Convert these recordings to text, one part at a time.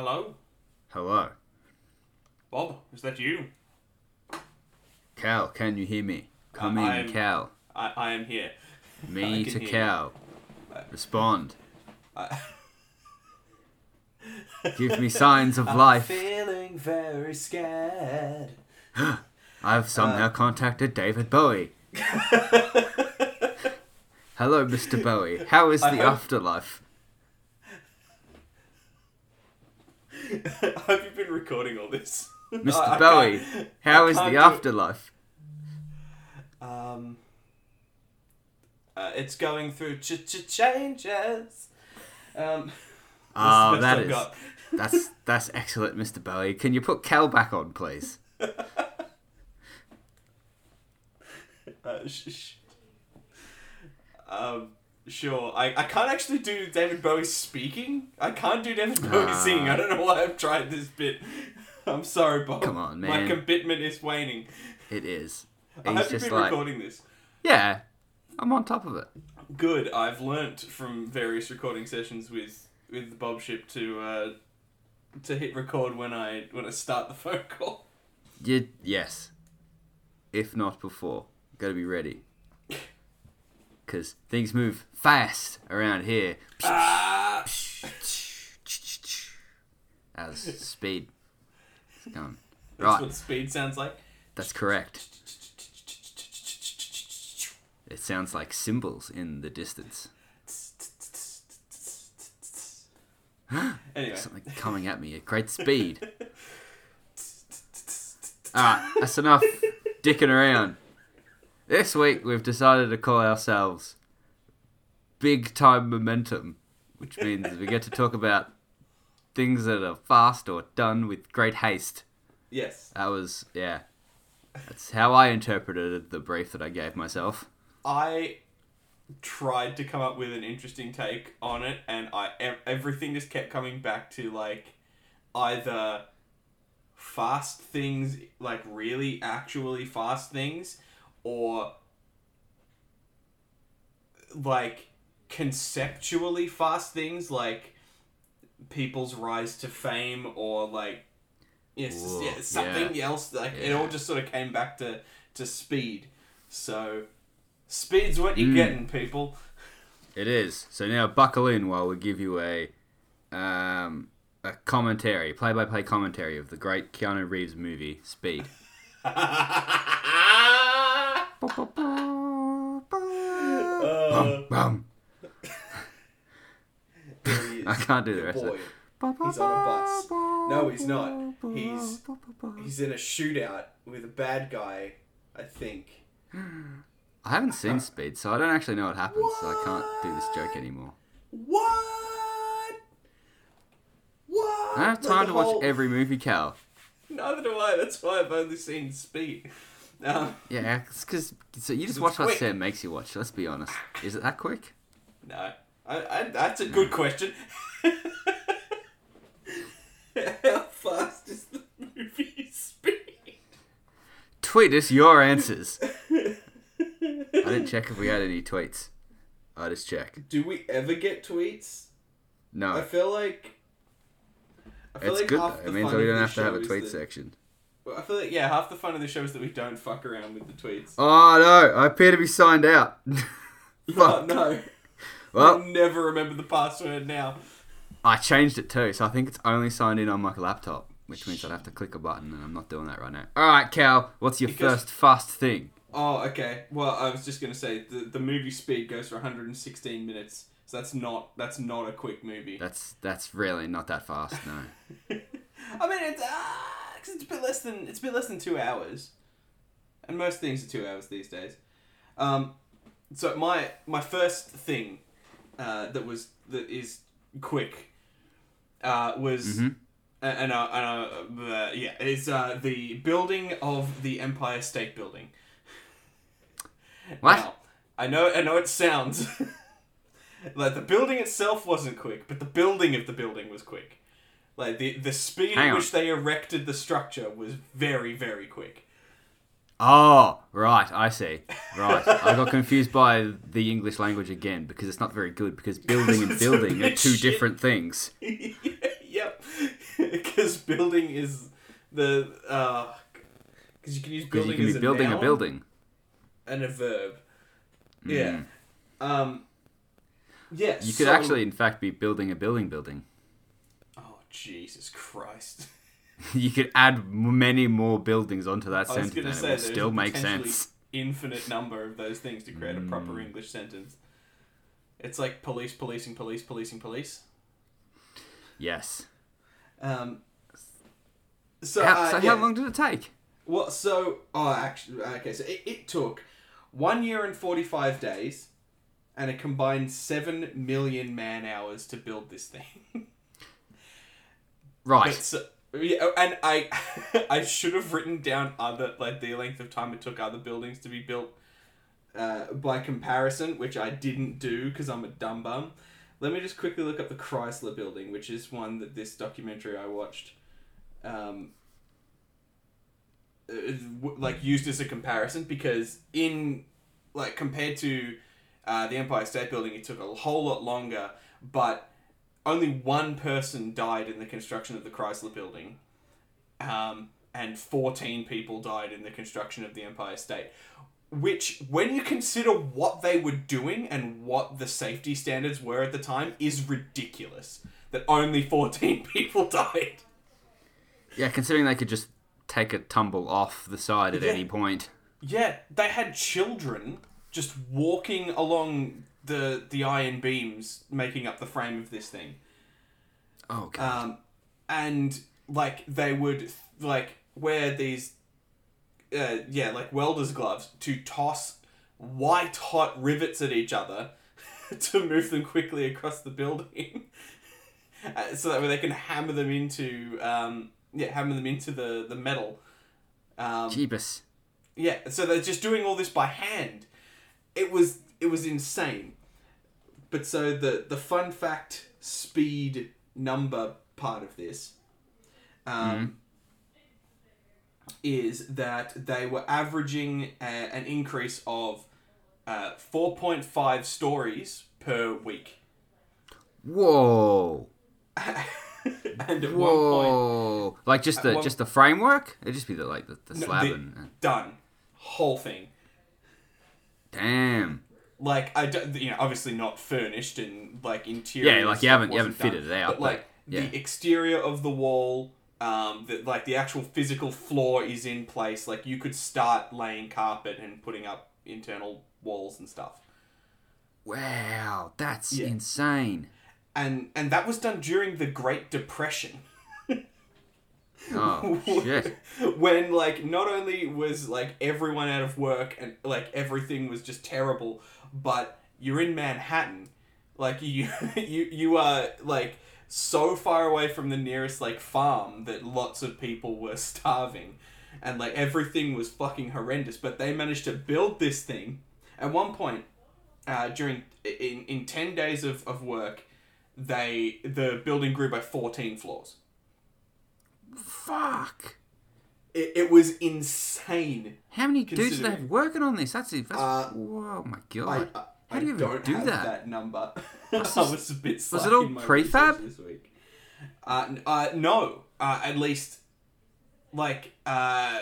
Hello? Hello. Bob, is that you? Cal, can you hear me? Come Uh, in, I'm- Cal. I, I am here. I Me can to hear you. Cal. Respond. I, Give me signs of life. feeling very scared. I've somehow Uh. contacted David Bowie. Hello, Mr. Bowie. How is I the hope- afterlife? Have you been recording all this? Mr. I- I Bowie, how is the it. afterlife? Um, uh, it's going through ch- ch- changes. Um, Oh, that's that I've is got. that's that's excellent, Mr. Bowie. Can you put Cal back on, please? Uh, sh- sh- um, sure. I, I can't actually do David Bowie speaking. I can't do David Bowie Ah. singing. I don't know why I've tried this bit. I'm sorry, Bob. Come on, man. My commitment is waning. It is. I He's have you just been like, recording this? yeah, I'm on top of it. Good. I've learnt from various recording sessions with with the Bob Ship to uh, to hit record when I when I start the phone call. You, yes. If not before, gotta be ready. Because things move fast around here. Ah! As speed. It's going. That's Right, what speed sounds like. that's correct. It sounds like cymbals in the distance. Anyway. Something coming at me at great speed. Alright, that's enough dicking around. This week we've decided to call ourselves Big Time Momentum, which means we get to talk about things that are fast or done with great haste. Yes. That was, yeah. That's how I interpreted the brief that I gave myself. I tried to come up with an interesting take on it, and I everything just kept coming back to like either fast things, like really actually fast things, or like conceptually fast things, like people's rise to fame, or like yes, yeah, something yeah. else. Like it all just sort of came back to to speed. So. Speed's what you're Mm. getting, people. It is. So now buckle in while we give you a um, a commentary, play by play commentary of the great Keanu Reeves movie, Speed. Bum, bum. There he is. I can't do the Good rest of it. He's on a bus. No, he's not. He's he's in a shootout with a bad guy. I think. I haven't seen Speed, so I don't actually know what happens, so I can't do this joke anymore. What? What? I don't have time the to watch every movie, Cal. Neither do I. That's why I've only seen Speed. Um, Yeah, it's because so you just watch what. Sam makes you watch. Let's be honest. Is it that quick? no, I, I, that's a good question. How fast is the movie Speed? Tweet us your answers. I didn't check if we had any tweets. I just check. Do we ever get tweets? No. I feel like. I feel it's like good half though. the It means we don't have to have a tweet that- section. I feel like yeah, half the fun of the show is that we don't fuck around with the tweets. Oh no, I appear to be signed out. Oh Fuck. no! Well, I'll never remember the password now. I changed it too, so I think it's only signed in on my laptop, which means I'd have to click a button, and I'm not doing that right now. All right, Cal, what's your Because- first fast thing? Oh, okay. Well, I was just gonna say the the movie Speed goes for 116 minutes, so that's not that's not a quick movie. That's that's really not that fast. No. I mean, it's ah, 'cause it's a bit less than it's a bit less than two hours, and most things are two hours these days. Um, so my my first thing uh, that was that is quick uh, was Mhm. and, uh, and uh, uh, yeah is uh, the building of the Empire State Building. What? Now, I know I know it sounds like the building itself wasn't quick, but the building of the building was quick. Like the the speed Hang at on. which they erected the structure was very very quick. Oh, right, I see. Right. I got confused by the English language again because it's not very good because building and building are two shit. different things. yep. Cuz building is the because you can use Because building you can as be a building noun a building. and a verb. Yeah. Mm. Um. Yeah. You could so- actually, in fact, be building a building building. Jesus Christ! you could add many more buildings onto that sentence and it there's still make sense. Infinite number of those things to create a proper Mm. English sentence. It's like police, policing, police, policing, police. Yes. Um. So, how, uh, so yeah. how long did it take? Well, so oh, actually, okay. So it, it took one year and forty-five days, and a combined seven million man hours to build this thing. Right. Yeah, oh, and I, I should have written down other like the length of time it took other buildings to be built, uh, by comparison, which I didn't do because I'm a dumb bum. Let me just quickly look up the Chrysler Building, which is one that this documentary I watched, um, uh, like used as a comparison because in like compared to uh, the Empire State Building, it took a whole lot longer, but only one person died in the construction of the Chrysler Building, um, and fourteen people died in the construction of the Empire State. Which, when you consider what they were doing and what the safety standards were at the time, is ridiculous. That only fourteen people died. yeah, considering they could just take a tumble off the side at Yeah. any point. Yeah, they had children just walking along the the iron beams making up the frame of this thing. Oh god. Um, and like they would like wear these, uh, yeah, like welders' gloves to toss white hot rivets at each other to move them quickly across the building, uh, so that way they can hammer them into, um, yeah, hammer them into the the metal. Um, Jeebus. yeah, so they're just doing all this by hand. It was it was insane. But so the the fun fact speed number part of this um, is that they were averaging a, an increase of uh, 4.5 stories per week. Whoa. and at one point, Whoa. Like just the one- just the framework? It'd just be the like the, the No, slab the- and done. Whole thing. damn. Like I don't, you know, obviously not furnished and like interior. Yeah, like you haven't you haven't fitted it out. But like yeah. the exterior of the wall, um, the, like the actual physical floor is in place. Like you could start laying carpet and putting up internal walls and stuff. Wow, that's Yeah. insane. And and that was done during the Great Depression. Oh shit. when like not only was like everyone out of work and like everything was just terrible but you're in manhattan. Like you you you are like so far away from the nearest like farm that lots of people were starving. And like everything was fucking horrendous. But they managed to build this thing. At one point uh, during in, in 10 days of, of work they the building grew by 14 floors. Fuck. It, it was insane How many dudes do they have working on this? That's. That's, Uh, whoa, my god. I, How do you even do have that? number. I was a bit was it all prefab? this week. Uh, uh, no, uh, at least like uh,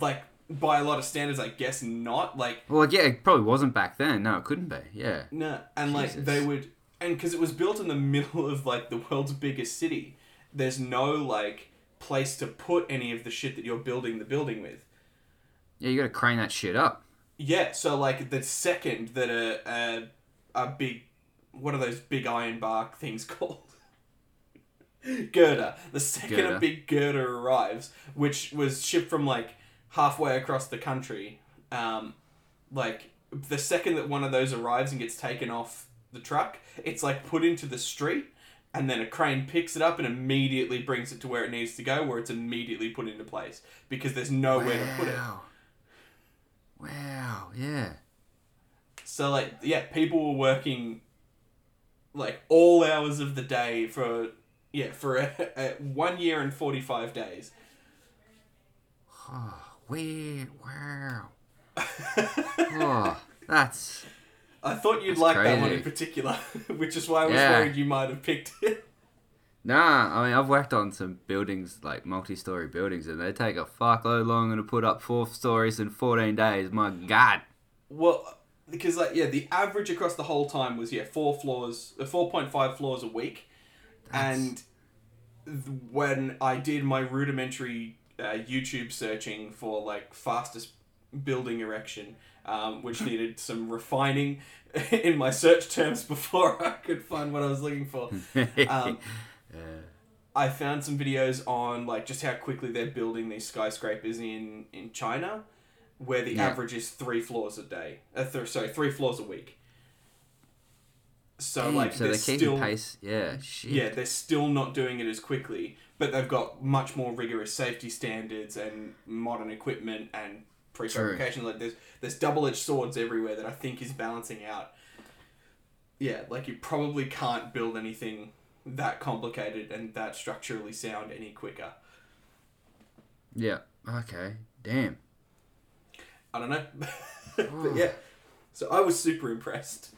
like by a lot of standards, I guess not. Like Well, yeah, it probably wasn't back then. No, it couldn't be. Yeah. no, and like they would, and because it was built in the middle of like the world's biggest city, there's no like place to put any of the shit that you're building the building with. Yeah, you gotta crane that shit up. Yeah, so like the second that a a, a big what are those big iron bark things called? girder. The second Girder. a big girder arrives, which was shipped from like halfway across the country, um, like the second that one of those arrives and gets taken off the truck, it's like put into the street. And then a crane picks it up and immediately brings it to where it needs to go, where it's immediately put into place because there's nowhere to put it. Wow. Wow. Yeah. So like yeah, people were working like all hours of the day for yeah for a, a one year and forty five days. Oh, weird. Wow. Oh, that's I thought you'd That's like that one in particular, which is why I was Yeah. worried you might have picked it. Nah, I mean I've worked on some buildings like multi-story buildings, and they take a fuckload longer to put up four stories in fourteen days. My God. Well, because like yeah, the average across the whole time was yeah four floors, uh, four point five floors a week, and th- when I did my rudimentary uh, YouTube searching for like fastest building erection, um, which needed some refining in my search terms before I could find what I was looking for. Um, I found some videos on like just how quickly they're building these skyscrapers in in China, where the Yeah. average is three floors a day. Uh, th- sorry, three floors a week. So Damn, like so they're they're still pace. Yeah, shit. yeah they're still not doing it as quickly, but they've got much more rigorous safety standards and modern equipment and prefabrication. Like there's there's double edged swords everywhere that I think is balancing out. Yeah, like you probably can't build anything that complicated and that structurally sound any quicker. Yeah. Okay. Damn. I don't know. but yeah. So I was super impressed.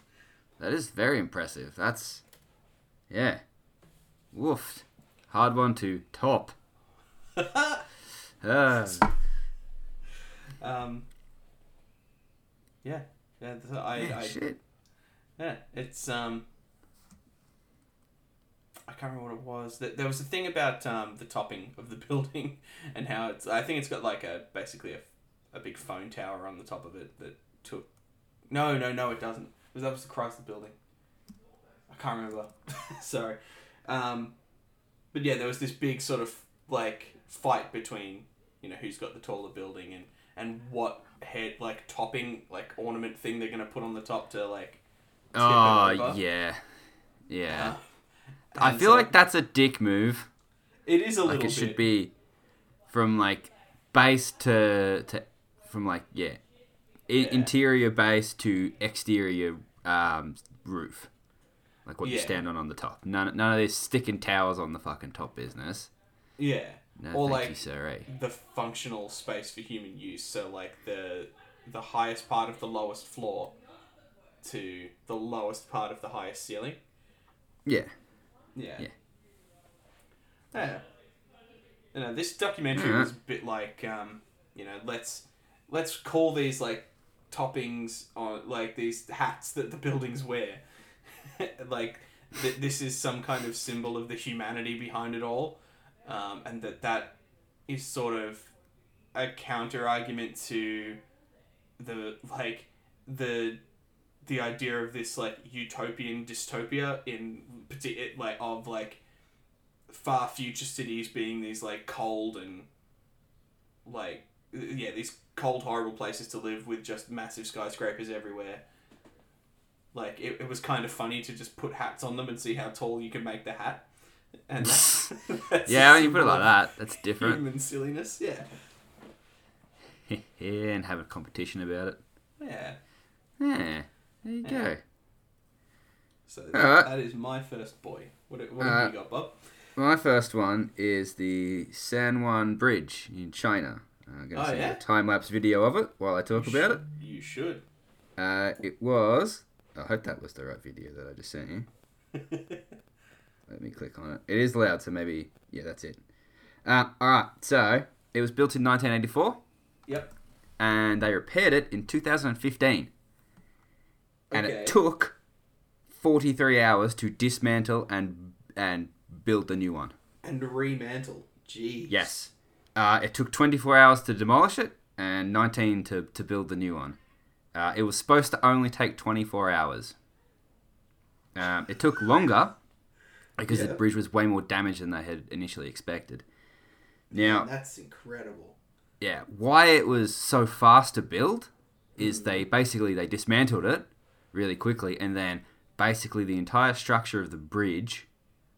That is very impressive. That's yeah. Woof. Hard one to top. Ah. Um, yeah. Yeah, th- I, Yeah, I shit. Yeah, it's um. I can't remember what it was. That there was a thing about um the topping of the building and how it's. I think it's got like a basically a, a big phone tower on the top of it that took. No, no, no, it doesn't. It was that was the Chrysler building. I can't remember. Sorry, um, but yeah, there was this big sort of like fight between you know who's got the taller building and and what head like topping like ornament thing they're gonna put on the top to like Oh yeah. Yeah. Uh, I feel so like that's a dick move. it is a Like little Like it should be from like base to to from like yeah, I- Yeah. interior base to exterior um, roof, like what you stand on on the top. None none of this sticking towers on the fucking top business. yeah, No, Or like- you, sir. eh? the functional space for human use. So like the the highest part of the lowest floor to the lowest part of the highest ceiling. Yeah. Yeah. Yeah. Yeah. You know, this documentary was a bit like, um, you know, let's let's call these like toppings on like these hats that the buildings wear. like th- this is some kind of symbol of the humanity behind it all, um, and that that is sort of a counter argument to the like the the idea of this like utopian dystopia in like of like far future cities being these like cold and like yeah these cold horrible places to live with just massive skyscrapers everywhere. Like it, it was kind of funny to just put hats on them and see how tall you can make the hat and Yeah, when you put it like of that, that's different. human silliness yeah yeah, and have a competition about it. yeah Yeah, there you Yeah. go. so Alright. that is my first boy what, what Uh, have you got bob My first one is the Sanyuan Bridge in China. I'm going to Oh, see yeah? a time lapse video of it while I talk You about should- you should. Uh, it was. I hope that was the right video that I just sent you. Let me click on it. It is loud, so maybe. Yeah, that's it. Uh, Alright, so it was built in 1984 yep and they repaired it in 2015. And Okay. it took 43 hours to dismantle and and build the new one. and remantle Jeez. Yes. Uh, it took 24 hours to demolish it and 19 to, to build the new one. Uh, it was supposed to only take 24 hours. Um, it took longer because Yeah. the bridge was way more damaged than they had initially expected. Now, that's incredible yeah, why it was so fast to build is they mm. basically they dismantled it really quickly and then basically the entire structure of the bridge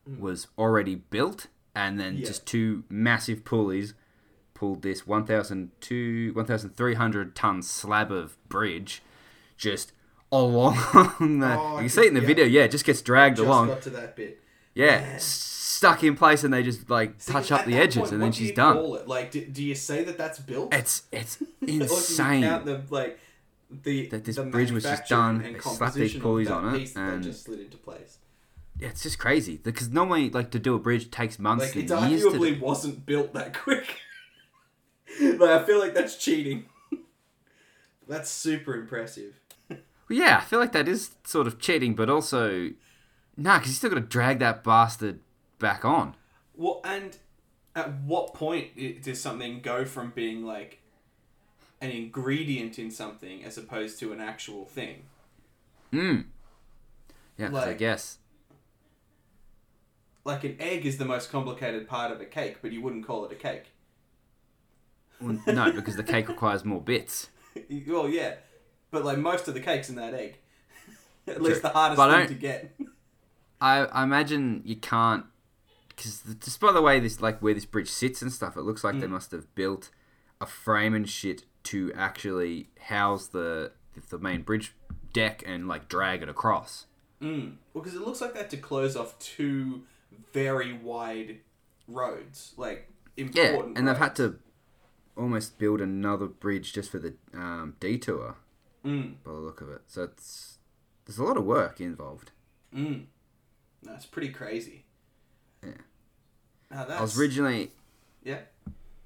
mm. was already built and then Yeah. just two massive pulleys pulled this 1002 1300 ton slab of bridge just along Oh, you can see it in the could- video yeah it just gets dragged just along got to that bit yeah s- stuck in place and they just like See, touch up the edges point, and then she's done Call it? Like, do, do you say that that's built? it's it's Or do you insane the like the That this the bridge was just done, and slapped these pulleys on it, and- just slid into place. yeah, it's just crazy because normally like to do a bridge takes months Like it to arguably do. wasn't built that quick. like I feel like that's cheating. that's super impressive. Well, yeah, I feel like that is sort of cheating, but also nah, because you still got to drag that bastard back on. Well, and at what point does something go from being like an ingredient in something as opposed to an actual thing? Mm. Yeah, 'cause I Like- guess. Like an egg is the most complicated part of a cake, but you wouldn't call it a cake. Well, no, because the cake requires more bits. well, yeah, but like most of the cakes in that egg, at True. least the hardest But thing to get. I, I imagine you can't because just by the way this like where this bridge sits and stuff, it looks like they Mm. must have built a frame and shit to actually house the the main bridge deck and like drag it across. Mm. Well, because it looks like they had to close off two very wide roads, like important. Yeah, and they've had to almost build another bridge just for the um, detour Mm. by the look of it. So it's there's a lot of work involved. Mm. That's pretty crazy. Yeah. Now that's I was originally yeah.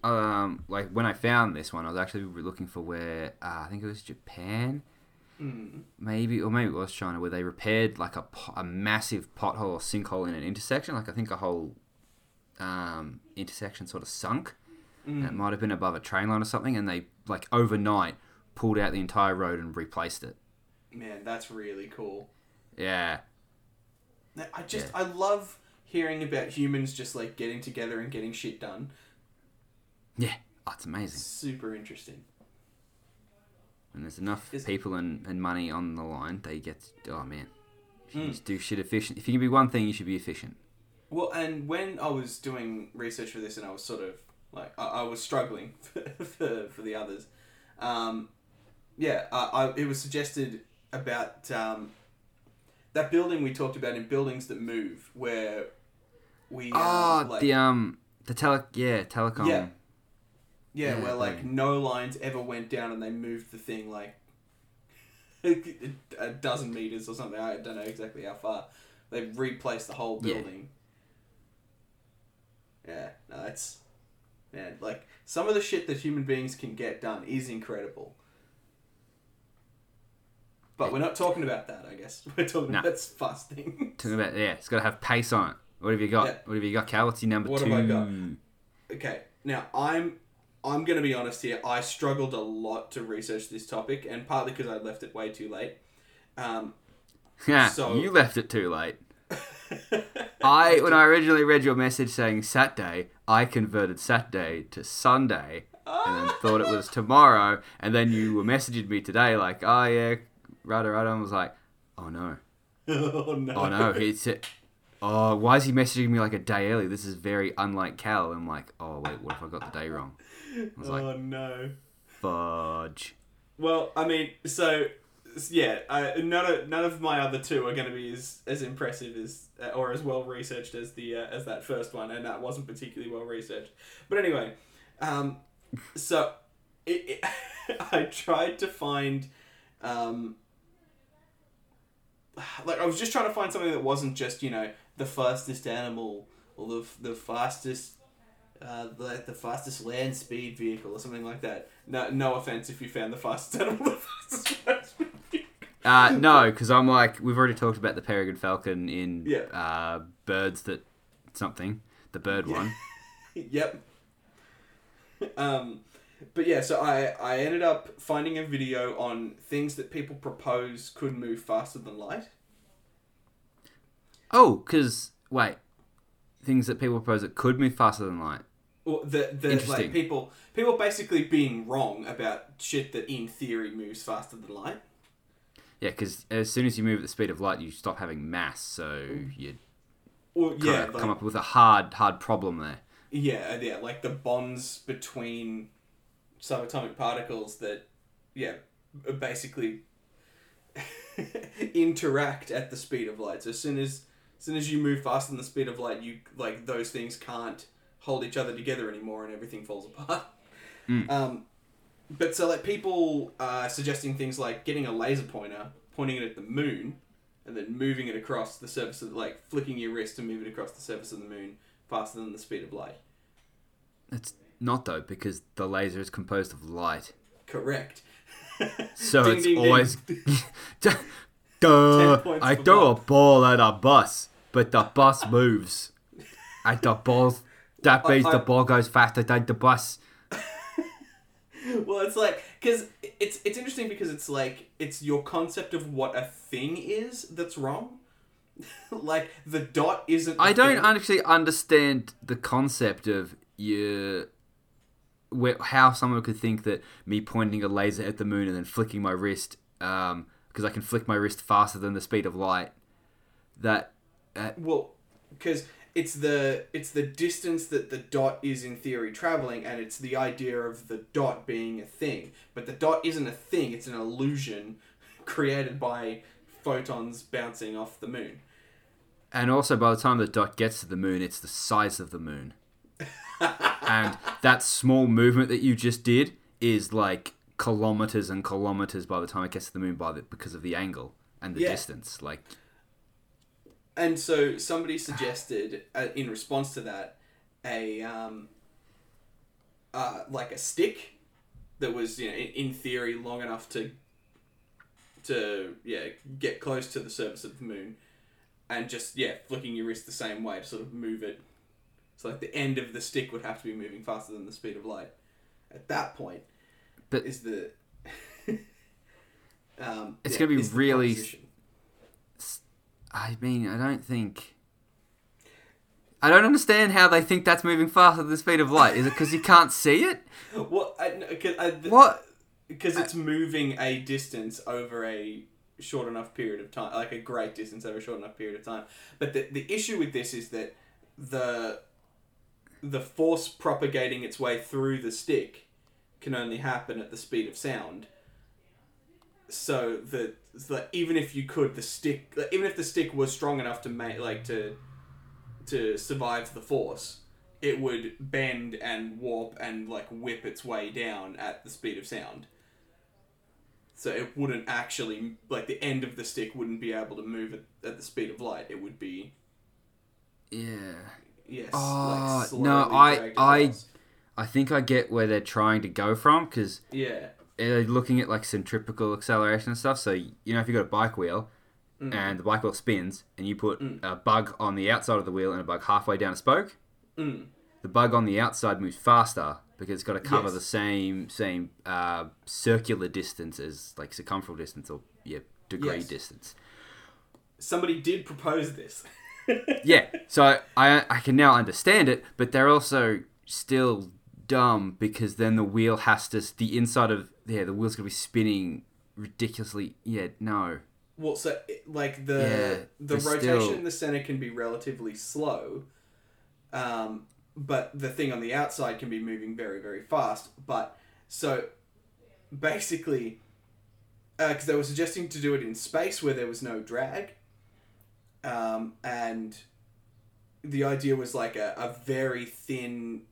um like when I found this one, I was actually looking for where uh, I think it was Japan. Mm. maybe or maybe it was China where they repaired like a, a massive pothole or sinkhole in an intersection like I think a whole um, intersection sort of sunk and it Mm. might have been above a train line or something and they like overnight pulled out the entire road and replaced it Man, that's really cool. yeah I just Yeah. I love hearing about humans just like getting together and getting shit done. yeah oh, it's It's amazing super interesting. and there's enough Is- people and, and money on the line they get To, oh man if you Mm. just do shit efficient if you can be one thing you should be efficient Well, and when I was doing research for this, and I was sort of like I, I was struggling for, for, for the others. Um, yeah, I, I, it was suggested about um, that building we talked about in buildings that move, where we oh like, the um the tele yeah telecom Yeah. yeah, yeah, where like no lines ever went down, and they moved the thing like a dozen meters or something. I don't know exactly how far. They replaced the whole Yeah. building. Yeah, no, it's man, like some of the shit that human beings can get done is incredible. But we're not talking about that, I guess. We're talking No. about fast things. Talking about yeah, it's got to have pace on it. What have you got? Yeah. What have you got, Cal? What's your number What two? have I got? Okay, now I'm I'm gonna be honest here. I struggled a lot to research this topic, and partly because I left it way too late. Um, Yeah, So- you left it too late. I when I originally read your message saying Saturday, I converted Saturday to Sunday, and then thought it was tomorrow. And then you were messaging me today like, oh yeah, right. I was like, oh no, oh no! oh no. He said, oh, why is he messaging me like a day early? This is very unlike Cal. I'm like, oh wait, what if I got the day wrong? I was like, oh no! fudge. Well, I mean, so yeah, I, none of none of my other two are going to be as, as impressive as uh, or as well researched as the uh, as that first one, and that wasn't particularly well researched. But anyway, um, so it, it I tried to find, um, like I was just trying to find something that wasn't just you know the fastest animal or the the fastest. Uh, the, the fastest land speed vehicle or something like that. No, no offense if you found the fastest animal, the fastest land speed vehicle. Uh, no, because I'm like, we've already talked about the peregrine falcon in Yeah. uh, birds that something, the bird Yeah. one. yep. Um, but yeah, so I, I ended up finding a video on things that people propose could move faster than light. Oh, because wait, things that people propose that could move faster than light. Or the, the like people people basically being wrong about shit that in theory moves faster than light. Yeah, because as soon as you move at the speed of light, you stop having mass, so mm. you Or kind yeah, like, come up with a hard, hard problem there. Yeah, yeah, like the bonds between subatomic particles that, yeah, basically interact at the speed of light. So as soon as, as soon as you move faster than the speed of light, you like those things can't hold each other together anymore, and everything falls apart. Mm. Um, but so like people are suggesting things like getting a laser pointer, pointing it at the moon, and then moving it across the surface of like flicking your wrist to move it across the surface of the moon faster than the speed of light. It's not though because the laser is composed of light, Correct. so Ding, it's ding, ding. always. Duh! I throw a ball at a bus, but the bus moves, and the ball. That I- means the ball goes faster than the bus. well, it's like because it's it's interesting because it's like it's your concept of what a thing is that's wrong. like the dot isn't. I don't thing. actually understand the concept of you, where, how someone could think that me pointing a laser at the moon and then flicking my wrist, um, because I can flick my wrist faster than the speed of light. That uh, Well, because it's the it's the distance that the dot is in theory traveling, and it's the idea of the dot being a thing. But the dot isn't a thing; it's an illusion created by photons bouncing off the moon. and also by the time the dot gets to the moon, it's the size of the moon, and that small movement that you just did is like kilometers and kilometers by the time it gets to the moon by the, because of the angle and the Yeah. distance. Like And so somebody suggested, uh, in response to that, a um, uh, like a stick that was you know in, in theory long enough to to yeah get close to the surface of the moon, and just yeah flicking your wrist the same way to sort of move it. So like the end of the stick would have to be moving faster than the speed of light. At that point, But- is the um, It's yeah, gonna be really- I mean, I don't think. I don't understand how they think that's moving faster than the speed of light. Is it because you can't see it? Well, I, I, th- What? Because it's moving a distance over a short enough period of time, like a great distance over a short enough period of time. But the, the issue with this is that the the force propagating its way through the stick can only happen at the speed of sound. So that that even if you could, the stick, even if the stick was strong enough to make like to to survive the force, it would bend and warp and like whip its way down at the speed of sound. So it wouldn't actually like the end of the stick wouldn't be able to move at, at the speed of light. It would be Yeah. Yes. Oh, like no, I- I- across. I think I get where they're trying to go from because yeah they're looking at like centripetal acceleration and stuff. So you know, if you got a bike wheel Mm. and the bike wheel spins, and you put Mm. a bug on the outside of the wheel and a bug halfway down a spoke, Mm. the bug on the outside moves faster because it's got to cover Yes. the same same uh, circular distance as like circumferential distance or yeah degree Yes. distance. somebody did propose this. yeah, so I I can now understand it, but they're also still dumb because then the wheel has to the inside of yeah the wheel's gonna be spinning ridiculously. Yeah, no. Well, so like the Yeah, the rotation still- in the center can be relatively slow, um, but the thing on the outside can be moving very very fast. But so basically, because they were suggesting to do it in space where there was no drag, um, and the idea was like a, a very thin,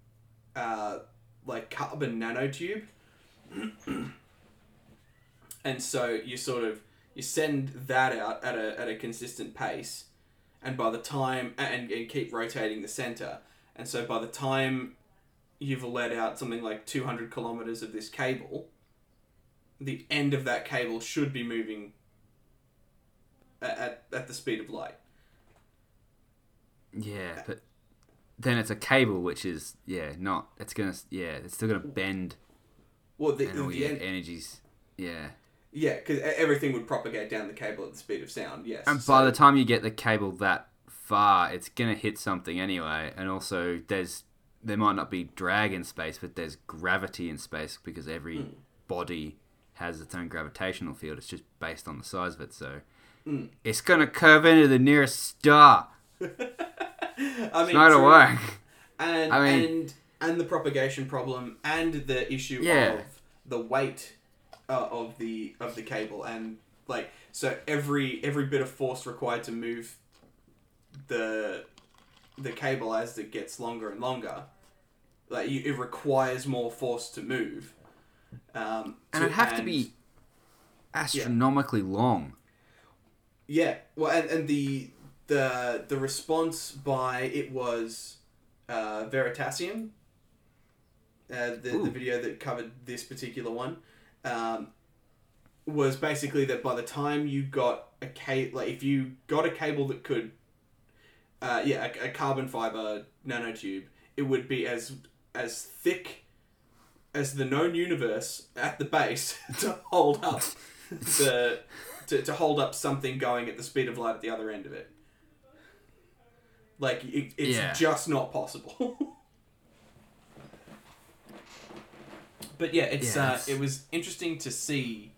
uh, like carbon nanotube. and so you sort of you send that out at a, at a consistent pace. And by the time and, and keep rotating the center. And so by the time you've let out something like 200 kilometers of this cable the end of that cable should be moving at, at, at the speed of light Yeah, but then it's a cable, which is yeah not. It's gonna yeah it's still gonna bend well the, and all the your end, energies. Yeah, yeah because everything would propagate down the cable at the speed of sound yes and so- by the time you get the cable that far, it's gonna hit something anyway. And also, there's there might not be drag in space, but there's gravity in space because every Mm. body has its own gravitational field. It's just based on the size of it, so Mm. it's gonna curve into the nearest star. I It's not gonna work. and I mean- and and the propagation problem and the issue Yeah. of the weight uh, of the of the cable and like so every every bit of force required to move the the cable as it gets longer and longer like you, it requires more force to move um, And it'd have to be astronomically long. Yeah, well, and, and the the the response by it was uh, Veritasium, uh, the Ooh. the video that covered this particular one, um, was basically that by the time you got a cable, like if you got a cable that could, uh, yeah, a, a carbon fiber nanotube, it would be as as thick as the known universe at the base to hold up the to, to hold up something going at the speed of light at the other end of it. Like it, it's Yeah. just not possible. but yeah, it's uh, it was interesting to see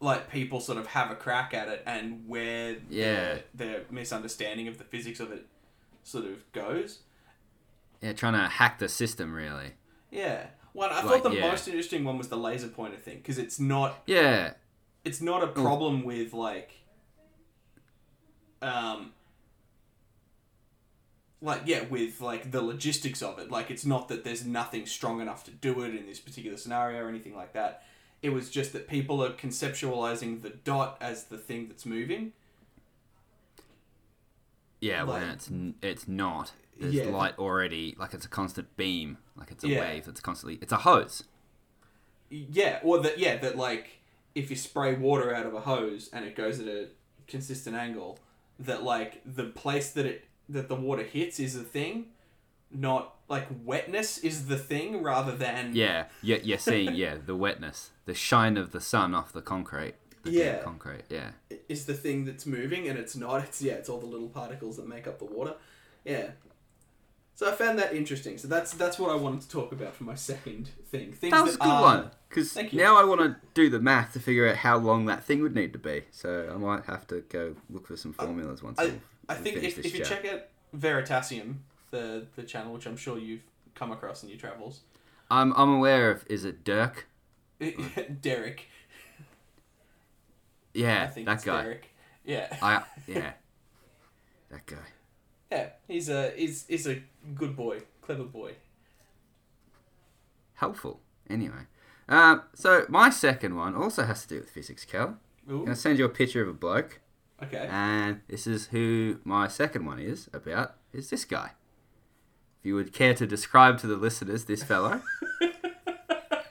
like people sort of have a crack at it and where Yeah. their, their misunderstanding of the physics of it sort of goes. Yeah, trying to hack the system, really. Yeah. One I Like, thought the yeah. most interesting one was the laser pointer thing because it's not Yeah, it's not a problem with like um like yeah with like the logistics of it like it's not that there's nothing strong enough to do it in this particular scenario or anything like that it was just that people are conceptualizing the dot as the thing that's moving yeah. Like- when it's n- it's not. There's Yeah. light already, like it's a constant beam, like it's a Yeah. wave that's constantly. It's a hose. yeah or that yeah that like if you spray water out of a hose and it goes at a consistent angle that like the place that it that the water hits is the thing not like wetness is the thing rather than Yeah, yeah, you're seeing yeah the wetness, the shine of the sun off the concrete. The Yeah. concrete. Yeah, is the thing that's moving and it's not it's yeah it's all the little particles that make up the water yeah so i found that interesting so that's that's what i wanted to talk about for my second thing things that was a good are- one. Because now I want to do the math to figure out how long that thing would need to be. So I might have to go look for some formulas once. I, I think if, if you chat. check out veritasium the the channel which i'm sure you've come across in your travels I'm I'm aware of. Is it Dirk? derek Yeah, that guy. derek yeah I yeah, that guy. yeah he's a he's, he's a good boy clever boy Helpful. Anyway, um, so my second one also has to do with physics, Cal. I'm gonna send you a picture of a bloke. Okay And this is who my second one is about, is this guy. If you would care to describe to the listeners this fellow,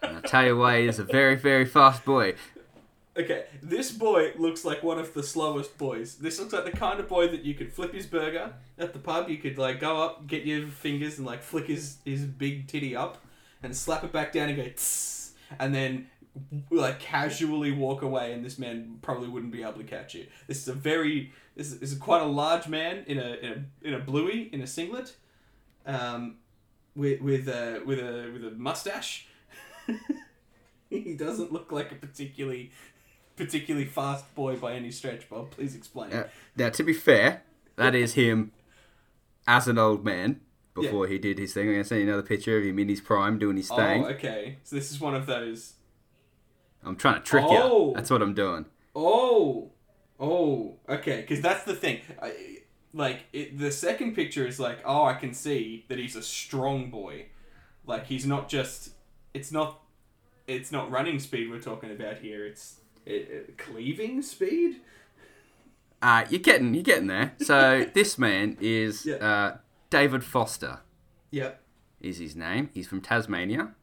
I'll tell you why he is a very, very fast boy. Okay, this boy looks like one of the slowest boys. This looks like the kind of boy that you could flip his burger at the pub. You could like go up, get your fingers, and like flick his his big titty up, and slap it back down and go, tss, and then like casually walk away. And this man probably wouldn't be able to catch it. This is a very this is, this is quite a large man in a in a in a bluey in a singlet, um, with with a with a with a mustache. he doesn't look like a particularly particularly fast boy by any stretch, Bob. Please explain. Uh, now, to be fair, that is him as an old man before he did his thing. I'm going to send you another picture of him in his prime doing his thing. oh, okay. So this is one of those. I'm trying to trick Oh. you. That's what I'm doing. Oh, oh, okay. Because that's the thing. I, like it, the second picture is like, oh, I can see that he's a strong boy. Like he's not just. It's not. It's not running speed we're talking about here. It's it, it- cleaving speed. Uh, you're getting, you're getting there. So this man is Yeah. uh, David Foster. Yep. is his name. He's from Tasmania. Um,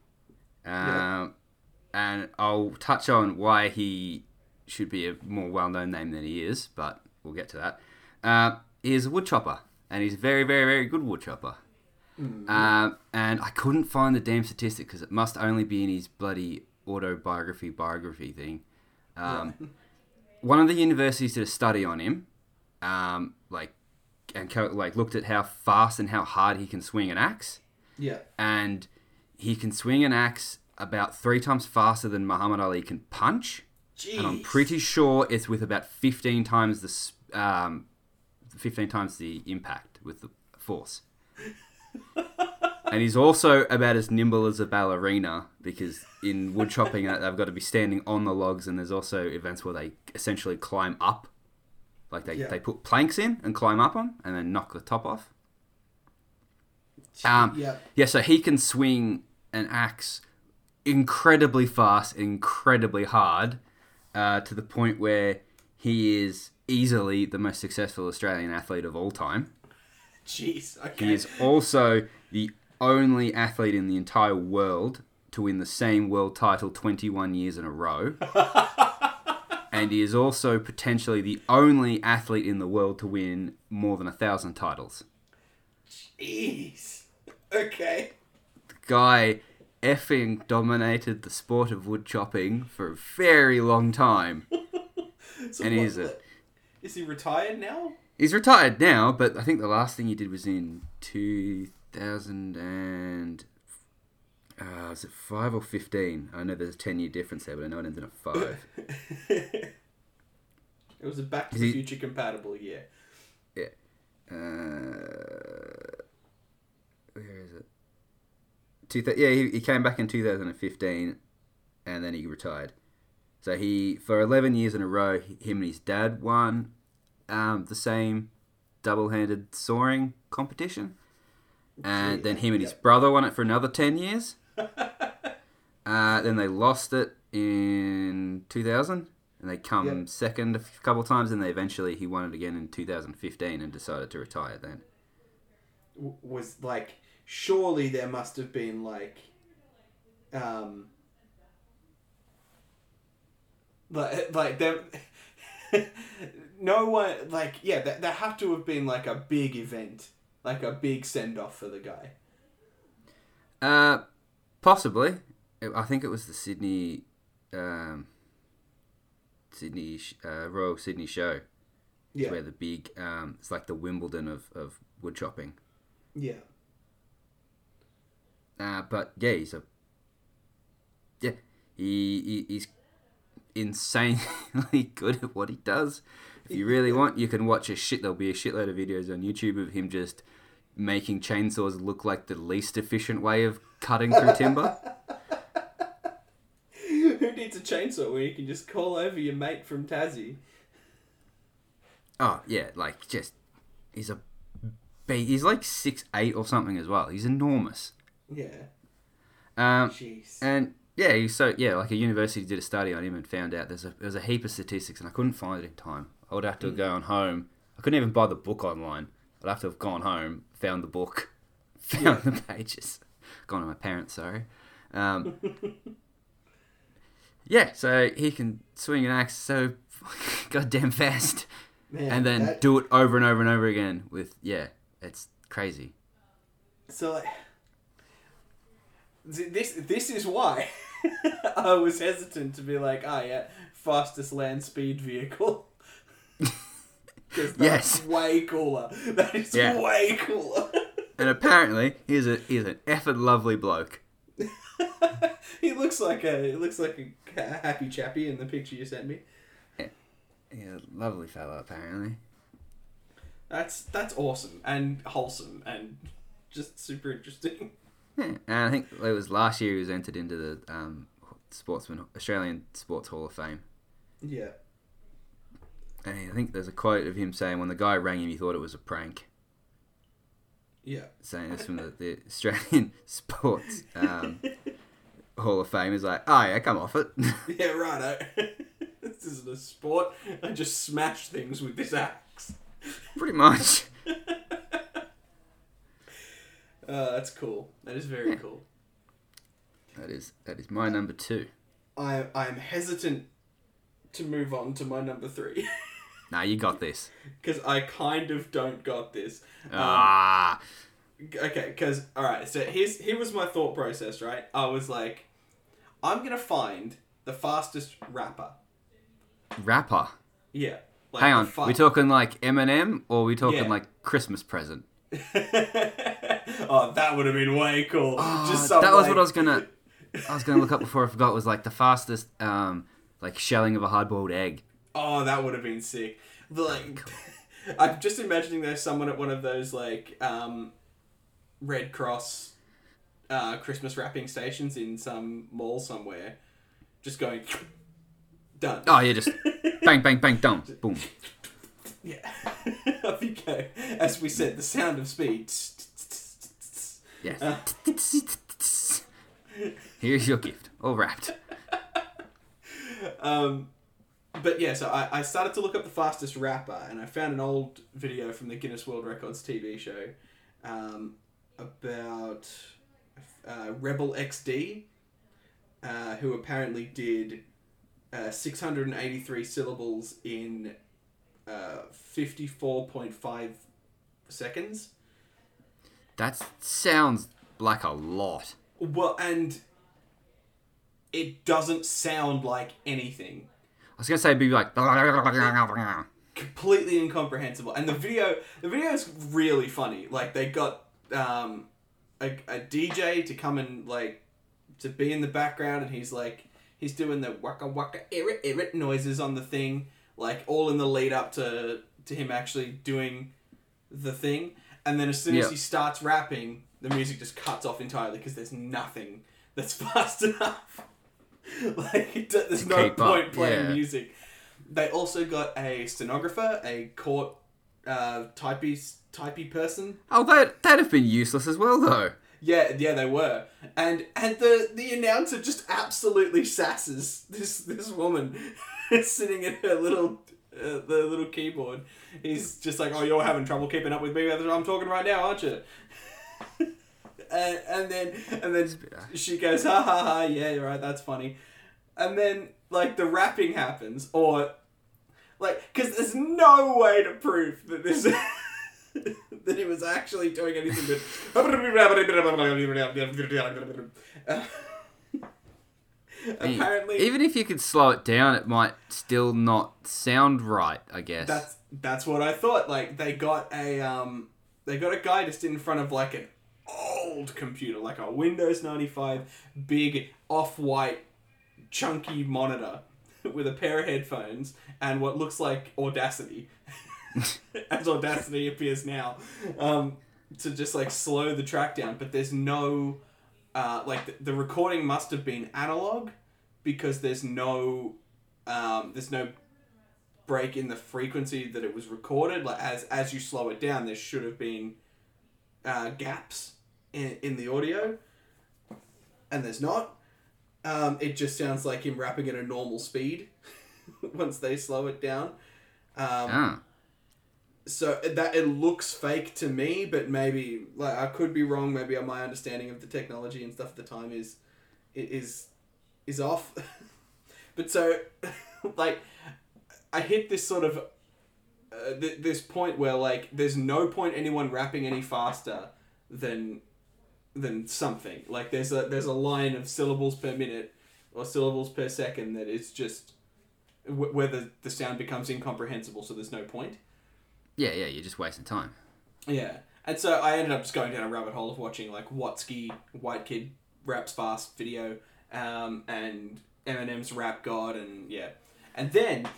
Yeah. And I'll touch on why he should be a more well known name than he is, but we'll get to that. Uh, he is a woodchopper, and he's a very, very, very good woodchopper. Um, and I couldn't find the damn statistic because it must only be in his bloody autobiography biography thing. Um, One of the universities did a study on him, um, like, and co- like looked at how fast and how hard he can swing an axe Yeah. and he can swing an axe about three times faster than Muhammad Ali can punch. Jeez. And I'm pretty sure it's with about 15 times the um, 15 times the impact with the force. and he's also about as nimble as a ballerina because in wood chopping uh, they've got to be standing on the logs and there's also events where they essentially climb up like they, Yeah. they put planks in and climb up them and then knock the top off um, yeah. yeah, so he can swing an axe incredibly fast, incredibly hard, uh, to the point where He is easily the most successful Australian athlete of all time. Jeez. Okay. He is also the only athlete in the entire world to win the same world title 21 years in a row. and he is also potentially the only athlete in the world to win more than a thousand titles. Jeez. Okay. The guy effing dominated the sport of wood chopping for a very long time. So And he's a- Is he retired now? He's retired now, but I think the last thing he did was in 2000 and uh, was it five or 15? I know there's a 10 year difference there, but I know it ends in a five. it was a Back to the he- Future compatible year. Yeah. Uh, where is it? Two th- yeah, he, he came back in 2015, and then he retired. So he, for 11 years in a row, him and his dad won um, the same double-handed sawing competition, and then him and his brother won it for another 10 years. uh, then they lost it in 2000, and they come Yep. second a couple of times, and they eventually he won it again in 2015 and decided to retire then. was like surely there must have been like um like like there no one like yeah there, there had to have been like a big event like a big send off for the guy Uh, possibly. I think it was the Sydney, um, Sydney uh, Royal Sydney Show. yeah Where the big, um, it's like the Wimbledon of, of wood chopping. yeah Uh, but yeah, he's a yeah, he, he he's insanely good at what he does. If you really want, you can watch a shit. There'll be a shitload of videos on YouTube of him just making chainsaws look like the least efficient way of cutting through timber. who needs a chainsaw where you can just call over your mate from Tassie Oh yeah, like just he's a. He's like six eight or something as well. He's enormous. Yeah Um, jeez and yeah, so yeah. Like a university did a study on him and found out there's a there's a heap of statistics, and I couldn't find it in time. I would have to have gone home. I couldn't even buy the book online. I'd have to have gone home, found the book, found the pages, gone to my parents. Sorry. Um, yeah, so he can swing an axe so goddamn fast. Man, and then that- do it over and over and over again with yeah it's crazy So like, this this is why I was hesitant to be like, ah, yeah, fastest land speed vehicle. 'Cause that's Yes. way cooler. That is Yeah. way cooler. and apparently he's a he's an effing lovely bloke he looks like a he looks like a happy chappy in the picture you sent me. yeah lovely fellow apparently That's that's awesome and wholesome and just super interesting. Yeah. and i think it was last year he was entered into the um sportsman australian sports hall of fame Yeah. and i think there's a quote of him saying when the guy rang him he thought it was a prank Yeah. saying this from the, the australian sports um, hall of fame is like oh yeah come off it Yeah, righto. this isn't a sport. I just smash things with this axe. pretty much Uh, that's cool. That is very cool. that is that is my number two I I'm hesitant to move on to my number three Nah, you got this. because I kind of don't got this. Um, ah, Okay, because all right. So here's here was my thought process. Right, I was like, I'm gonna find the fastest rapper. rapper. Yeah. Like Hang on, fa- we talking like Eminem or we talking Yeah. like Christmas present? oh, that would have been way cool. Oh, Just some, that was like- what I was gonna. I was gonna look up before I forgot. Was like the fastest, um, like shelling of a hard-boiled egg. Oh, that would have been sick. The, like, I'm just imagining there's someone at one of those like um, Red Cross uh, Christmas wrapping stations in some mall somewhere, just going done. Oh yeah, just bang, bang, bang, dum, boom. Yeah. Off you go. As we said, the sound of speed. Yes. Uh. Here's your gift, all wrapped. Um, but yeah, so I, I started to look up the fastest rapper, and I found an old video from the Guinness World Records TV show um, about uh, Rebel XD, uh, who apparently did uh, 683 syllables in uh, 54.5 seconds. That sounds like a lot. Well, and it doesn't sound like anything. I was gonna say it'd be like. completely incomprehensible. And the video, the video is really funny. Like they got um, a, a DJ to come and like to be in the background, and he's like he's doing the waka waka irrit irrit noises on the thing, like all in the lead up to to him actually doing the thing. And then as soon as Yep. he starts rapping, the music just cuts off entirely because there's nothing that's fast enough. like it, do- there's To no keep up, point playing yeah. music. They also got a stenographer, a court uh, typey typey person. Oh, that that'd have been useless as well, though. Yeah, yeah, they were, and and the the announcer just absolutely sasses this this woman sitting at her little uh, the little keyboard. He's just like, "Oh, you're having trouble keeping up with me. I'm talking right now, aren't you?" and, and then and then she goes, "Ha ha ha! Yeah, you're right. That's funny." And then like the rapping happens, or like because there's no way to prove that this that he was actually doing anything but. Apparently, even if you could slow it down, it might still not sound right. I guess. That's that's what I thought. Like they got a um they got a guy just in front of like an old computer, like a Windows ninety five big off white chunky monitor with a pair of headphones and what looks like Audacity. As Audacity appears now. Um to just like slow the track down, but there's no uh, like the, the recording must have been analog because there's no um, there's no break in the frequency that it was recorded. Like as as you slow it down, there should have been uh, gaps in, in the audio, and there's not. Um, it just sounds like him rapping at a normal speed once they slow it down. Um, Ah. So that it looks fake to me, but maybe like I could be wrong. Maybe my understanding of the technology and stuff at the time is is is off. but so like I hit this sort of uh, th- this point where like there's no point anyone rapping any faster than than something. Like there's a there's a line of syllables per minute or syllables per second that is just wh- where the, the sound becomes incomprehensible. So there's no point. Yeah, yeah. You're just wasting time. Yeah. And so I ended up just going down a rabbit hole of watching like Watsky, White Kid Raps Fast video, um, and Eminem's Rap God, and yeah. And then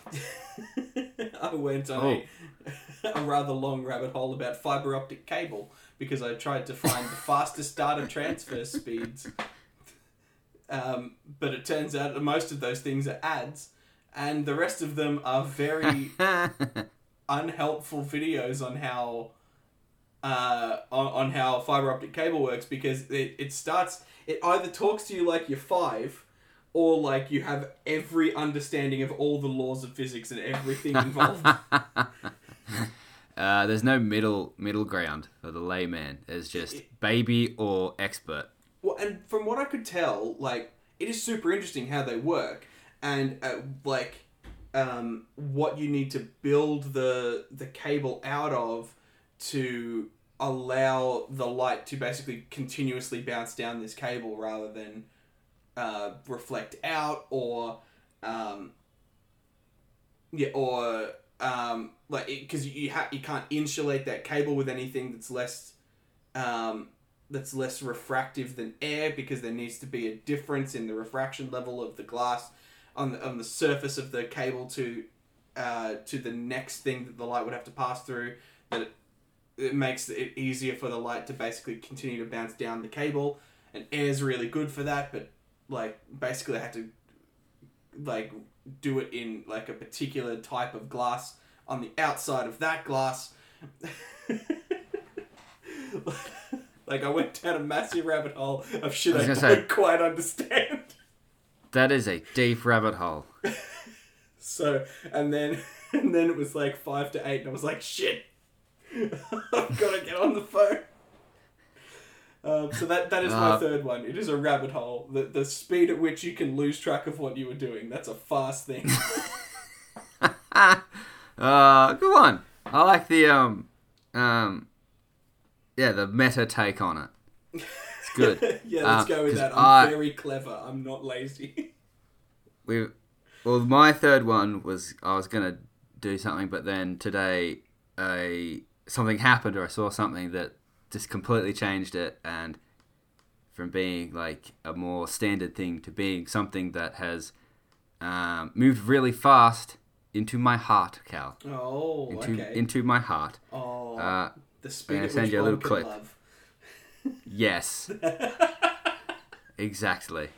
I went on a, a rather long rabbit hole about fiber optic cable because I tried to find the fastest data transfer speeds. Um, but it turns out that most of those things are ads, and the rest of them are very unhelpful videos on how uh, on, on how fiber optic cable works because it, it starts it either talks to you like you're five or like you have every understanding of all the laws of physics and everything involved uh, there's no middle middle ground for the layman. There's just baby or expert. well and from what i could tell like it is super interesting how they work and uh, like um, what you need to build the the cable out of to allow the light to basically continuously bounce down this cable rather than uh, reflect out or um, yeah or um, like because you ha- you can't insulate that cable with anything that's less um, that's less refractive than air because there needs to be a difference in the refraction level of the glass on the on the surface of the cable to uh, to the next thing that the light would have to pass through that it, it makes it easier for the light to basically continue to bounce down the cable. And air's really good for that but like basically I had to like do it in like a particular type of glass. On the outside of that glass like I went down a massive rabbit hole of shit I I don't say- quite understand That is a deep rabbit hole. So and then and then it was like five to eight, and I was like, shit, I've got to get on the phone. Um, so that that is my Uh, third one. It is a rabbit hole. The the speed at which you can lose track of what you were doing. That's a fast thing. uh, good one. I like the um, um, yeah, the meta take on it. Good. yeah, let's Uh, go with that. I'm I- very clever. I'm not lazy. we, well, my third one was I was gonna do something, but then today, a something happened or I saw something that just completely changed it, and from being like a more standard thing to being something that has um, moved really fast into my heart, Cal. oh, Into okay. into my heart. oh, Uh, the speed I'm gonna send you a little clip. love. Yes, exactly.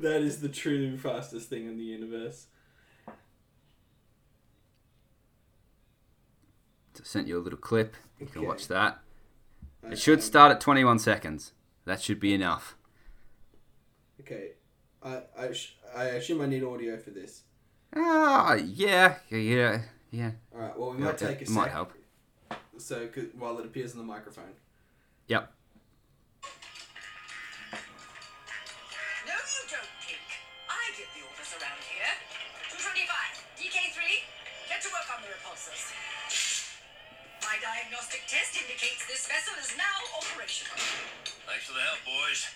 That is the true fastest thing in the universe. Just sent you a little clip. You can Okay. watch that. I- It should start at 21 seconds. That should be enough. Okay, I I, sh- I assume I need audio for this. Ah, yeah, yeah, yeah. All right. Well, we Yeah, might take a sec. might help. So while it appears on the microphone. Yep. Diagnostic test indicates this vessel is now operational. Thanks for the help, boys.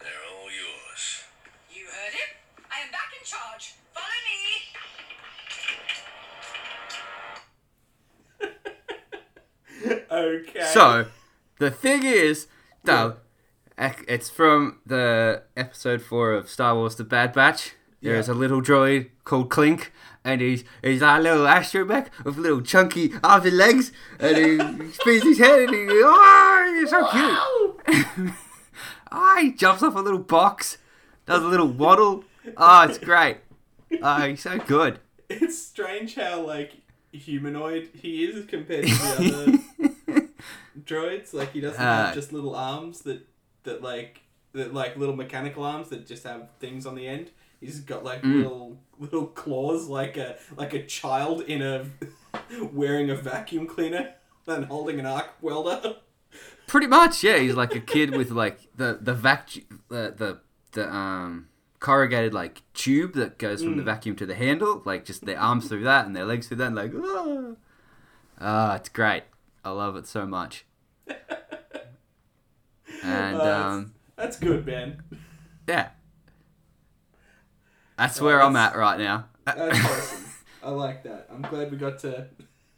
They're all yours. You heard it. I am back in charge. Follow me. okay. So, the thing is, though, it's from the episode four of Star Wars: The Bad Batch. There is Yeah. a little droid called Clink, and he's he's like a little astromech with little chunky arms and legs, and he spins his head, and he oh, he's so cute. Ah, he jumps off a little box, does a little waddle. Oh, it's great. Oh, he's so good. it's strange how like humanoid he is compared to the other droids. Like he doesn't Uh, have just little arms that that like that like little mechanical arms that just have things on the end. He's got like Mm. little little claws, like a like a child in a wearing a vacuum cleaner and holding an arc welder. Pretty much, yeah. He's like a kid with like the the vac the the the um corrugated like tube that goes from the vacuum to the handle, like just their arms through that and their legs through that, and like ah, ah, it's great. I love it so much. And Uh, that's- um, That's good, man. yeah, that's Oh, where I'm at right now. That's awesome. I like that. I'm glad we got to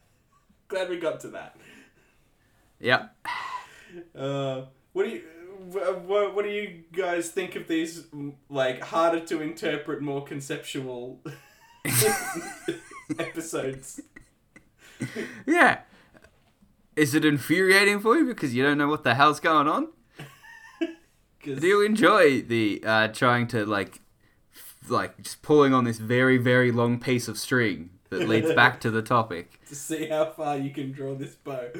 glad we got to that. yep. Uh, what do you what, what do you guys think of these like harder to interpret, more conceptual episodes? Yeah. Is it infuriating for you because you don't know what the hell's going on? Do you enjoy the uh, trying to like, like just pulling on this very very long piece of string that leads back to the topic? to see how far you can draw this bow,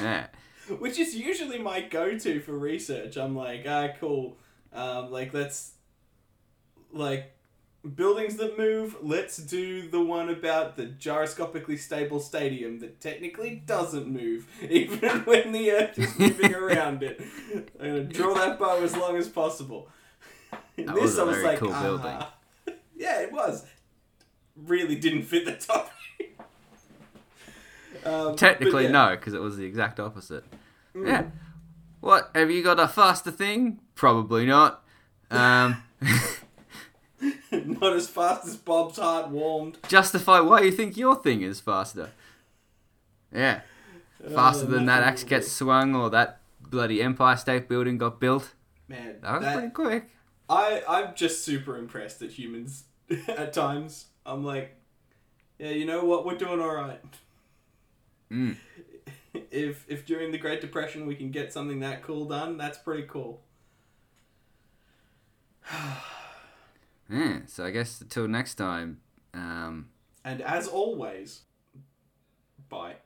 Yeah, which is usually my go-to for research. I'm like, ah, cool. Um, like let's like buildings that move. Let's do the one about the gyroscopically stable stadium that technically doesn't move, even when the Earth is moving around it. I'm gonna draw that bow as long as possible. In That this, was a I was very like, cool "Ah." building. yeah, it was. Really didn't fit the topic. um, technically yeah. no, because it was the exact opposite. Yeah. What have you got a faster thing? Probably not. Um, Not as fast as Bob's heart warmed. justify why you think your thing is faster. Yeah, faster Uh, than that axe gets swung or that bloody Empire State Building got built. Man, That was that- pretty quick. I I'm just super impressed at humans at times. I'm like, yeah, you know what? We're doing all right. Mm. If if during the Great Depression we can get something that cool done, that's pretty cool. Yeah, so I guess until next time. Um, And as always, bye.